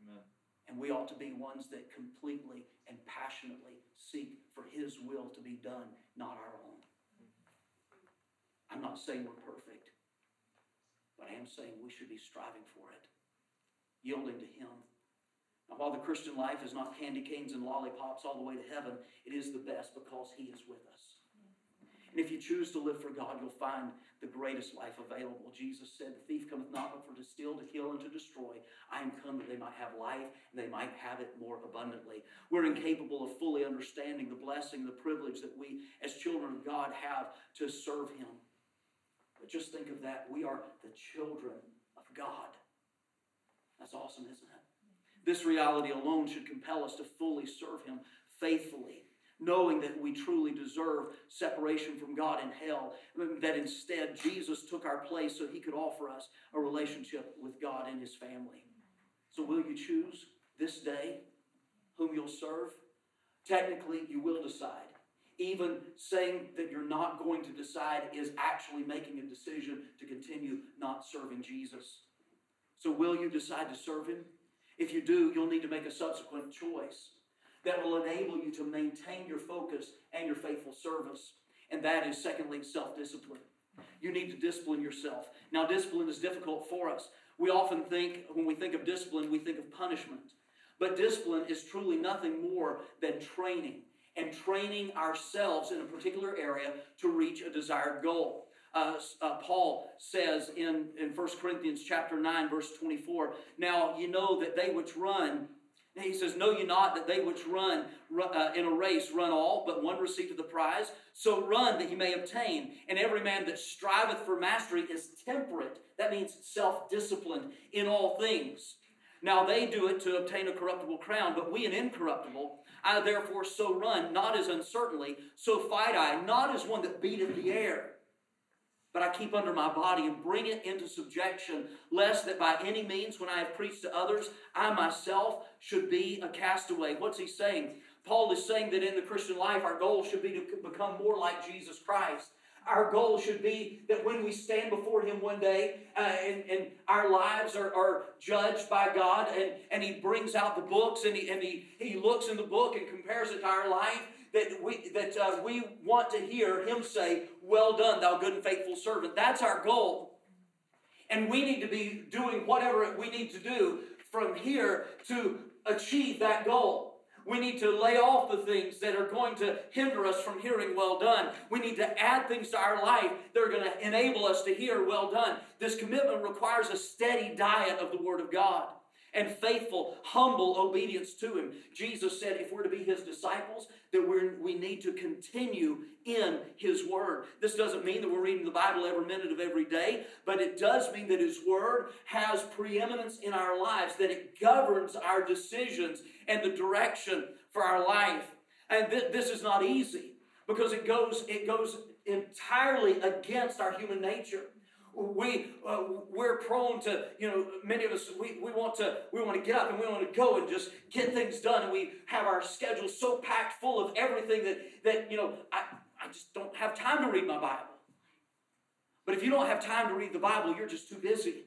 Amen. And we ought to be ones that completely and passionately seek for His will to be done, not our own. I'm not saying we're perfect, but I am saying we should be striving for it, yielding to Him. Now, while the Christian life is not candy canes and lollipops all the way to heaven, it is the best because He is with us. And if you choose to live for God, you'll find the greatest life available. Jesus said, The thief cometh not but for to steal, to kill, and to destroy. I am come that they might have life, and they might have it more abundantly. We're incapable of fully understanding the blessing, the privilege that we, as children of God, have to serve Him. But just think of that. We are the children of God. That's awesome, isn't it? This reality alone should compel us to fully serve Him faithfully, knowing that we truly deserve separation from God in hell, that instead Jesus took our place so He could offer us a relationship with God and His family. So, will you choose this day whom you'll serve, technically you will decide. Even saying that you're not going to decide is actually making a decision to continue not serving Jesus. So, will you decide to serve Him? If you do, you'll need to make a subsequent choice that will enable you to maintain your focus and your faithful service. And that is, secondly, self discipline. You need to discipline yourself. Now, discipline is difficult for us. We often think, when we think of discipline, we think of punishment. But discipline is truly nothing more than training and training ourselves in a particular area to reach a desired goal. Uh, uh, Paul says in, in 1 Corinthians chapter 9, verse 24, Now you know that they which run he says, Know you not that they which run uh, in a race run all, but one receiveth the prize? So run that ye may obtain. And every man that striveth for mastery is temperate. That means self disciplined in all things. Now they do it to obtain a corruptible crown, but we an incorruptible. I therefore so run, not as uncertainly, so fight I, not as one that beateth the air but I keep under my body and bring it into subjection, lest that by any means, when I have preached to others, I myself should be a castaway. What's he saying? Paul is saying that in the Christian life, our goal should be to become more like Jesus Christ. Our goal should be that when we stand before Him one day uh, and, and, our lives are, are judged by God and, and He brings out the books and, he, and he, he looks in the book and compares it to our life, that we that uh, we want to hear him say, "Well done, thou good and faithful servant." That's our goal, and we need to be doing whatever we need to do from here to achieve that goal. We need to lay off the things that are going to hinder us from hearing well done. We need to add things to our life that are going to enable us to hear well done. This commitment requires a steady diet of the Word of God and faithful, humble obedience to Him. Jesus said if we're to be His disciples, that we we need to continue in His Word. This doesn't mean that we're reading the Bible every minute of every day, but it does mean that His Word has preeminence in our lives, that it governs our decisions and the direction for our life. And th- this is not easy because it goes, it goes entirely against our human nature we uh, we're prone to you know many of us we, we want to we want to get up and we want to go and just get things done and we have our schedule so packed full of everything that that you know I, I just don't have time to read my bible but if you don't have time to read the bible you're just too busy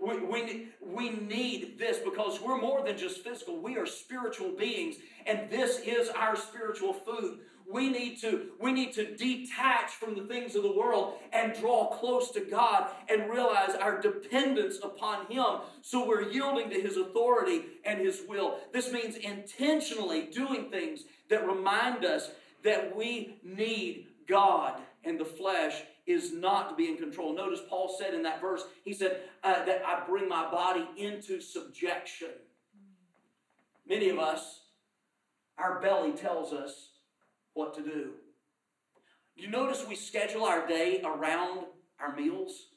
we, we, we need this because we're more than just physical. We are spiritual beings, and this is our spiritual food. We need to, we need to detach from the things of the world and draw close to God and realize our dependence upon Him so we're yielding to His authority and His will. This means intentionally doing things that remind us that we need God and the flesh is not to be in control. Notice Paul said in that verse, he said, uh, that I bring my body into subjection. Many of us, our belly tells us what to do. You notice we schedule our day around our meals,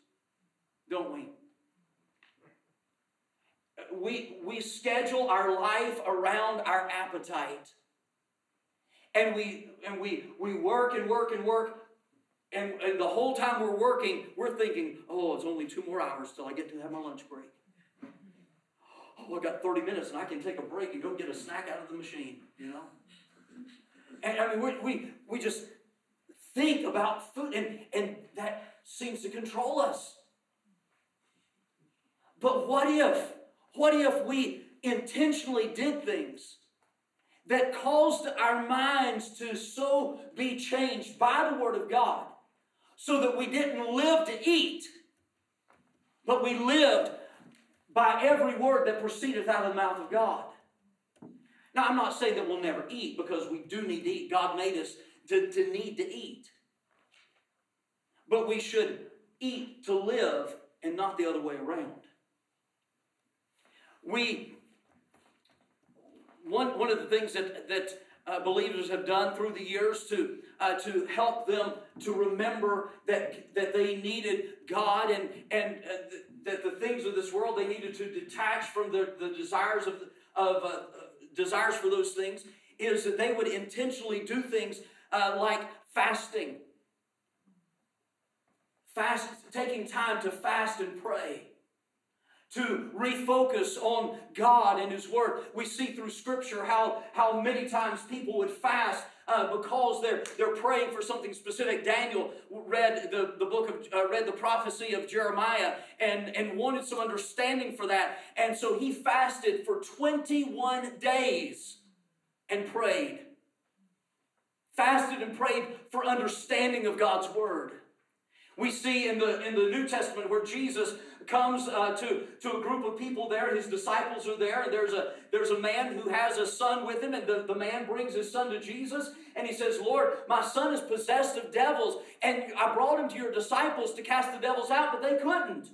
don't we? We, we schedule our life around our appetite. And we and we we work and work and work and, and the whole time we're working, we're thinking, oh, it's only two more hours till I get to have my lunch break. Oh, I got 30 minutes and I can take a break and go get a snack out of the machine, you know? And I mean, we, we, we just think about food, and, and that seems to control us. But what if, what if we intentionally did things that caused our minds to so be changed by the Word of God so that we didn't live to eat, but we lived by every word that proceedeth out of the mouth of God. Now, I'm not saying that we'll never eat because we do need to eat. God made us to, to need to eat. But we should eat to live and not the other way around. We, one, one of the things that, that uh, believers have done through the years to, uh, to help them to remember that, that they needed God and, and uh, th- that the things of this world they needed to detach from the, the desires of, of uh, desires for those things is that they would intentionally do things uh, like fasting fast taking time to fast and pray to refocus on God and His Word. We see through Scripture how, how many times people would fast uh, because they're, they're praying for something specific. Daniel read the, the book of, uh, read the prophecy of Jeremiah and, and wanted some understanding for that. And so he fasted for 21 days and prayed. Fasted and prayed for understanding of God's Word. We see in the, in the New Testament where Jesus comes uh, to, to a group of people there. His disciples are there. And there's a, there's a man who has a son with him, and the, the man brings his son to Jesus. And he says, Lord, my son is possessed of devils, and I brought him to your disciples to cast the devils out, but they couldn't.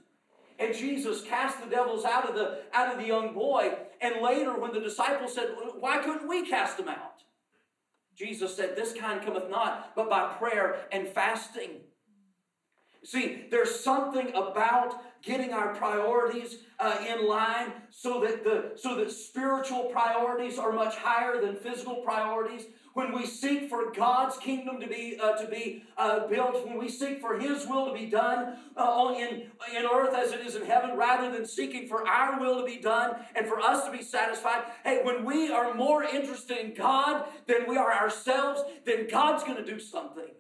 And Jesus cast the devils out of the, out of the young boy. And later, when the disciples said, Why couldn't we cast them out? Jesus said, This kind cometh not, but by prayer and fasting. See, there's something about getting our priorities uh, in line so that the so that spiritual priorities are much higher than physical priorities. When we seek for God's kingdom to be uh, to be uh, built, when we seek for His will to be done uh, in in earth as it is in heaven, rather than seeking for our will to be done and for us to be satisfied. Hey, when we are more interested in God than we are ourselves, then God's going to do something.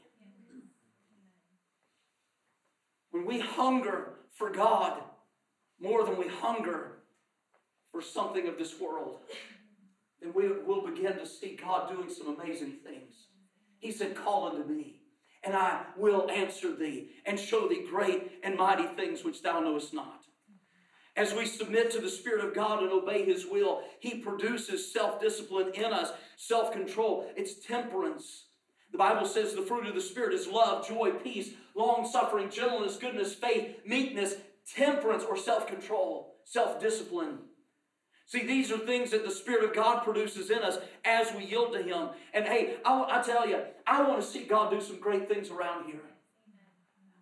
When we hunger for God more than we hunger for something of this world, then we will begin to see God doing some amazing things. He said, Call unto me, and I will answer thee, and show thee great and mighty things which thou knowest not. As we submit to the Spirit of God and obey His will, He produces self discipline in us, self control. It's temperance. The Bible says the fruit of the Spirit is love, joy, peace, long suffering, gentleness, goodness, faith, meekness, temperance, or self control, self discipline. See, these are things that the Spirit of God produces in us as we yield to Him. And hey, I, I tell you, I want to see God do some great things around here.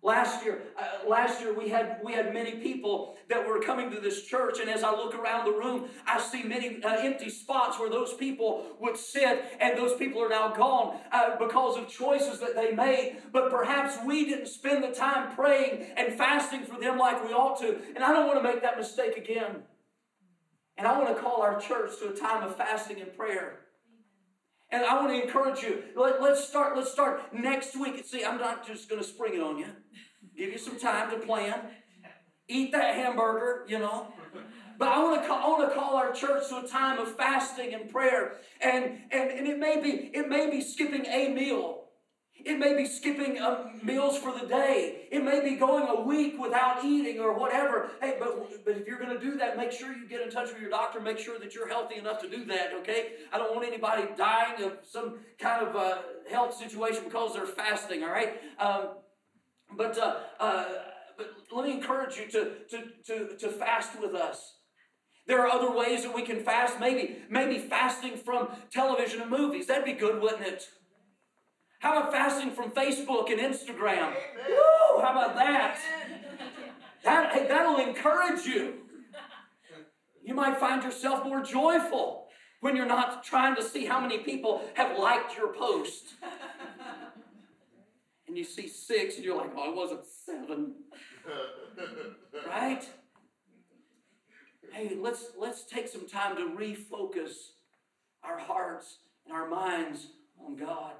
Last year, uh, last year we had we had many people that were coming to this church, and as I look around the room, I see many uh, empty spots where those people would sit, and those people are now gone uh, because of choices that they made. But perhaps we didn't spend the time praying and fasting for them like we ought to, and I don't want to make that mistake again. And I want to call our church to a time of fasting and prayer. And I want to encourage you. Let, us start. Let's start next week. See, I'm not just going to spring it on you. Give you some time to plan. Eat that hamburger, you know. But I want to call, I want to call our church to a time of fasting and prayer. And, and, and it may be it may be skipping a meal. It may be skipping uh, meals for the day. It may be going a week without eating or whatever. Hey, but, but if you're going to do that, make sure you get in touch with your doctor. Make sure that you're healthy enough to do that, okay? I don't want anybody dying of some kind of uh, health situation because they're fasting, all right? Um, but, uh, uh, but let me encourage you to, to, to, to fast with us. There are other ways that we can fast. Maybe, maybe fasting from television and movies. That'd be good, wouldn't it? How about fasting from Facebook and Instagram? Woo! How about that? That hey, that'll encourage you. You might find yourself more joyful when you're not trying to see how many people have liked your post. And you see six, and you're like, oh, it wasn't seven. right? Hey, let's let's take some time to refocus our hearts and our minds on God.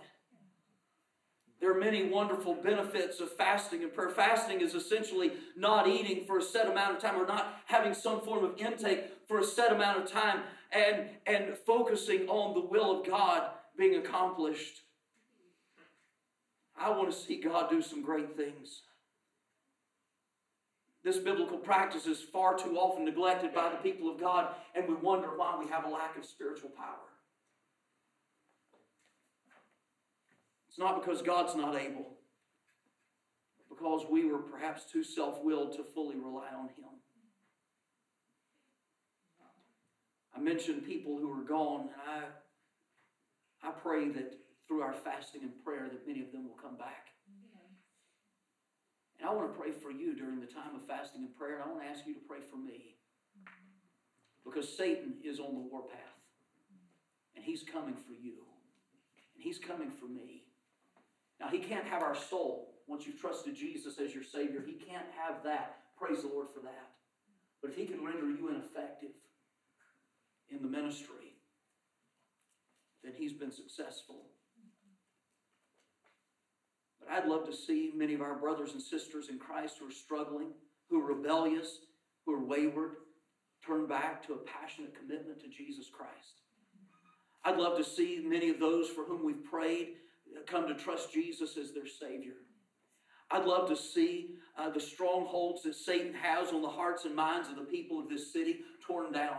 There are many wonderful benefits of fasting and prayer. Fasting is essentially not eating for a set amount of time or not having some form of intake for a set amount of time and, and focusing on the will of God being accomplished. I want to see God do some great things. This biblical practice is far too often neglected by the people of God, and we wonder why we have a lack of spiritual power. It's not because God's not able, because we were perhaps too self willed to fully rely on Him. I mentioned people who are gone, and I, I pray that through our fasting and prayer that many of them will come back. And I want to pray for you during the time of fasting and prayer, and I want to ask you to pray for me. Because Satan is on the warpath, and he's coming for you, and he's coming for me. Now, he can't have our soul once you've trusted Jesus as your Savior. He can't have that. Praise the Lord for that. But if he can render you ineffective in the ministry, then he's been successful. But I'd love to see many of our brothers and sisters in Christ who are struggling, who are rebellious, who are wayward, turn back to a passionate commitment to Jesus Christ. I'd love to see many of those for whom we've prayed come to trust Jesus as their Savior. I'd love to see uh, the strongholds that Satan has on the hearts and minds of the people of this city torn down.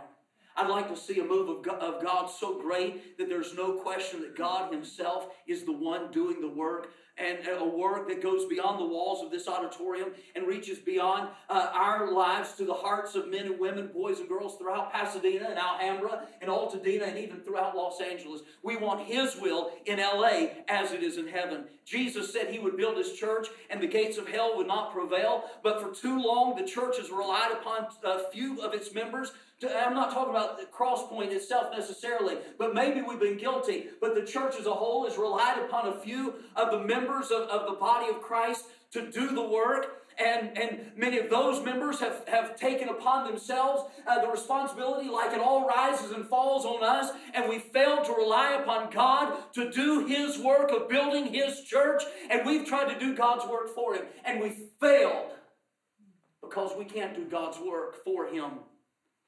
I'd like to see a move of God, of God so great that there's no question that God Himself is the one doing the work and a work that goes beyond the walls of this auditorium and reaches beyond uh, our lives to the hearts of men and women, boys and girls throughout Pasadena and Alhambra and Altadena and even throughout Los Angeles. We want His will in LA as it is in heaven. Jesus said He would build His church and the gates of hell would not prevail, but for too long the church has relied upon a few of its members I'm not talking about the crosspoint itself necessarily, but maybe we've been guilty. But the church as a whole has relied upon a few of the members of, of the body of Christ to do the work. And, and many of those members have, have taken upon themselves uh, the responsibility, like it all rises and falls on us, and we failed to rely upon God to do His work of building His church, and we've tried to do God's work for Him, and we failed because we can't do God's work for Him.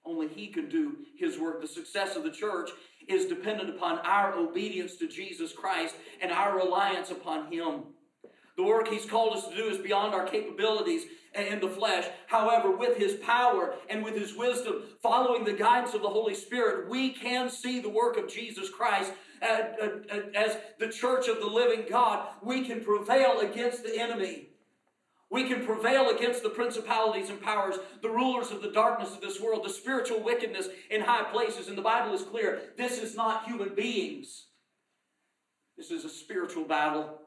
Only He can do His work. The success of the church is dependent upon our obedience to Jesus Christ and our reliance upon Him. The work He's called us to do is beyond our capabilities in the flesh. However, with His power and with His wisdom, following the guidance of the Holy Spirit, we can see the work of Jesus Christ as the church of the living God. We can prevail against the enemy. We can prevail against the principalities and powers, the rulers of the darkness of this world, the spiritual wickedness in high places. And the Bible is clear this is not human beings, this is a spiritual battle.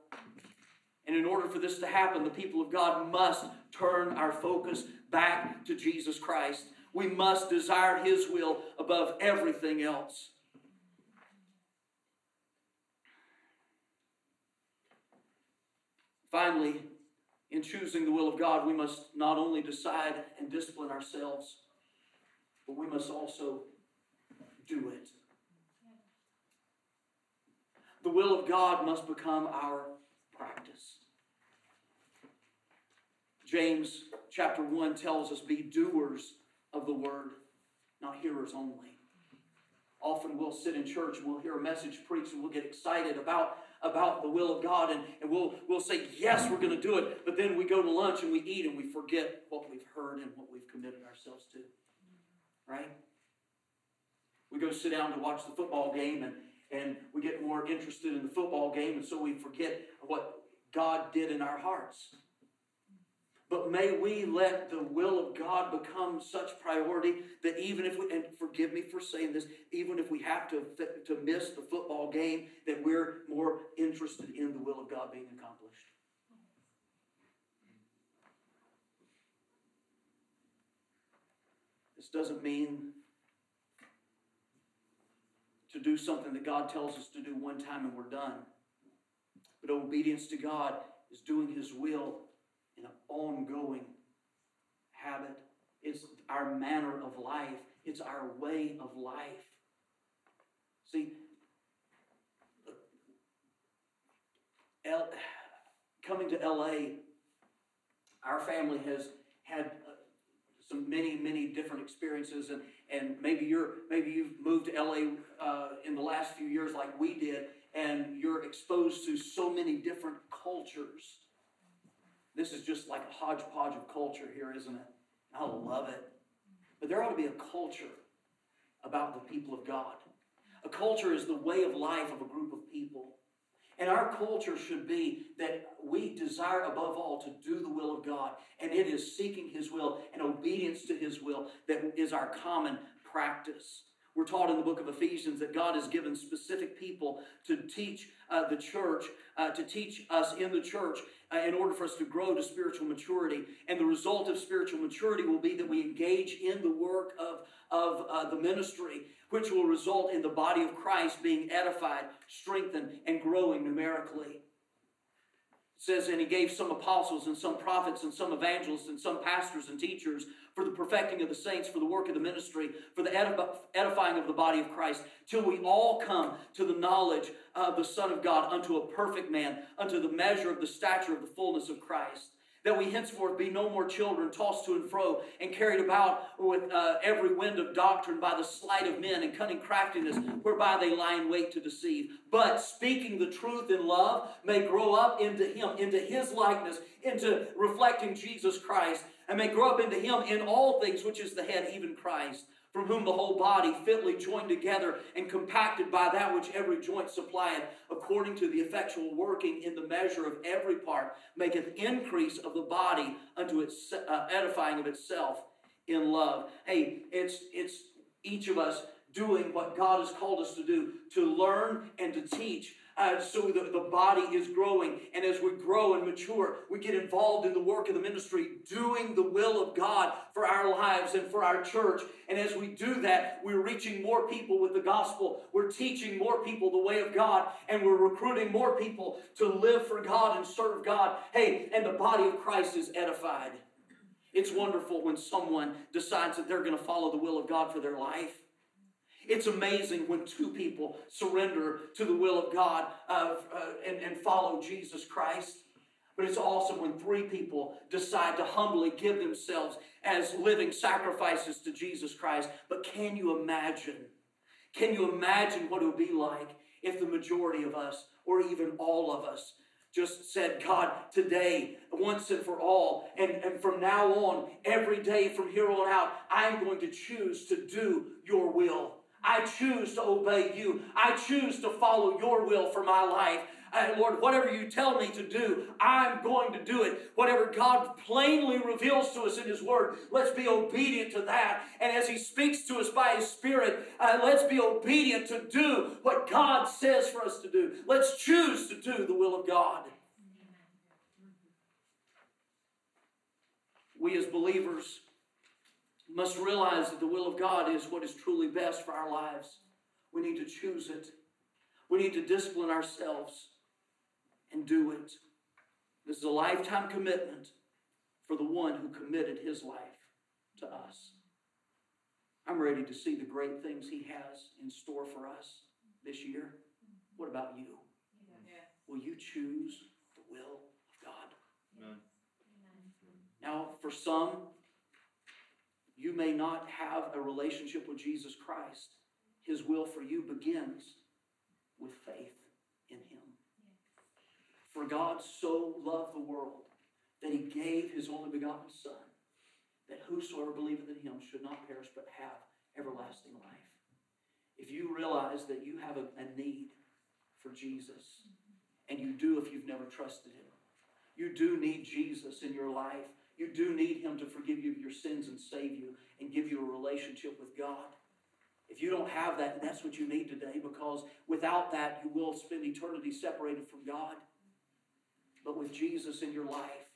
And in order for this to happen, the people of God must turn our focus back to Jesus Christ. We must desire His will above everything else. Finally, in choosing the will of God, we must not only decide and discipline ourselves, but we must also do it. The will of God must become our practice. James chapter 1 tells us be doers of the word, not hearers only. Often we'll sit in church and we'll hear a message preached and we'll get excited about about the will of God and, and we'll, we'll say, yes, we're going to do it. But then we go to lunch and we eat and we forget what we've heard and what we've committed ourselves to. Right? We go sit down to watch the football game and, and we get more interested in the football game and so we forget what God did in our hearts. But may we let the will of God become such priority that even if we, and forgive me for saying this, even if we have to, to miss the football game, that we're more interested in the will of God being accomplished. This doesn't mean to do something that God tells us to do one time and we're done. But obedience to God is doing His will an ongoing habit. It's our manner of life, it's our way of life. See, L, coming to LA, our family has had uh, some many, many different experiences, and, and maybe you're maybe you've moved to LA uh, in the last few years like we did, and you're exposed to so many different cultures this is just like a hodgepodge of culture here, isn't it? I love it. But there ought to be a culture about the people of God. A culture is the way of life of a group of people. And our culture should be that we desire above all to do the will of God. And it is seeking His will and obedience to His will that is our common practice. We're taught in the book of Ephesians that God has given specific people to teach uh, the church, uh, to teach us in the church uh, in order for us to grow to spiritual maturity. And the result of spiritual maturity will be that we engage in the work of, of uh, the ministry, which will result in the body of Christ being edified, strengthened, and growing numerically. Says, and he gave some apostles and some prophets and some evangelists and some pastors and teachers for the perfecting of the saints, for the work of the ministry, for the edifying of the body of Christ, till we all come to the knowledge of the Son of God, unto a perfect man, unto the measure of the stature of the fullness of Christ that we henceforth be no more children tossed to and fro and carried about with uh, every wind of doctrine by the sleight of men and cunning craftiness whereby they lie in wait to deceive. But speaking the truth in love may grow up into him into his likeness into reflecting jesus christ and may grow up into him in all things which is the head even christ from whom the whole body, fitly joined together and compacted by that which every joint supplieth, according to the effectual working in the measure of every part, maketh increase of the body unto its uh, edifying of itself in love. Hey, it's it's each of us doing what God has called us to do, to learn and to teach uh, so the, the body is growing. And as we grow and mature, we get involved in the work of the ministry, doing the will of God for our lives and for our church. And as we do that, we're reaching more people with the gospel. We're teaching more people the way of God, and we're recruiting more people to live for God and serve God. Hey, and the body of Christ is edified. It's wonderful when someone decides that they're going to follow the will of God for their life. It's amazing when two people surrender to the will of God uh, and, and follow Jesus Christ. But it's awesome when three people decide to humbly give themselves as living sacrifices to Jesus Christ. But can you imagine? Can you imagine what it would be like if the majority of us, or even all of us, just said, God, today, once and for all, and, and from now on, every day from here on out, I'm going to choose to do your will. I choose to obey you. I choose to follow your will for my life. And Lord, whatever you tell me to do, I'm going to do it. Whatever God plainly reveals to us in His Word, let's be obedient to that. And as He speaks to us by His Spirit, uh, let's be obedient to do what God says for us to do. Let's choose to do the will of God. We as believers must realize that the will of God is what is truly best for our lives. We need to choose it. We need to discipline ourselves and do it. This is a lifetime commitment for the one who committed his life to us. I'm ready to see the great things he has in store for us this year. What about you? Yeah. Will you choose the will of God? Amen. Now, for some, you may not have a relationship with Jesus Christ. His will for you begins with faith in Him. For God so loved the world that He gave His only begotten Son, that whosoever believeth in Him should not perish but have everlasting life. If you realize that you have a, a need for Jesus, and you do if you've never trusted Him, you do need Jesus in your life you do need Him to forgive you of your sins and save you and give you a relationship with God. If you don't have that, that's what you need today because without that, you will spend eternity separated from God. But with Jesus in your life,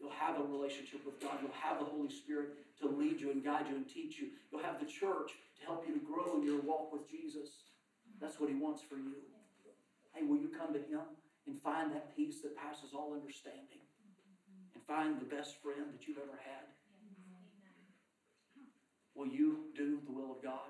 you'll have a relationship with God. You'll have the Holy Spirit to lead you and guide you and teach you. You'll have the church to help you to grow in your walk with Jesus. That's what He wants for you. Hey, will you come to Him and find that peace that passes all understanding? Find the best friend that you've ever had? Will you do the will of God?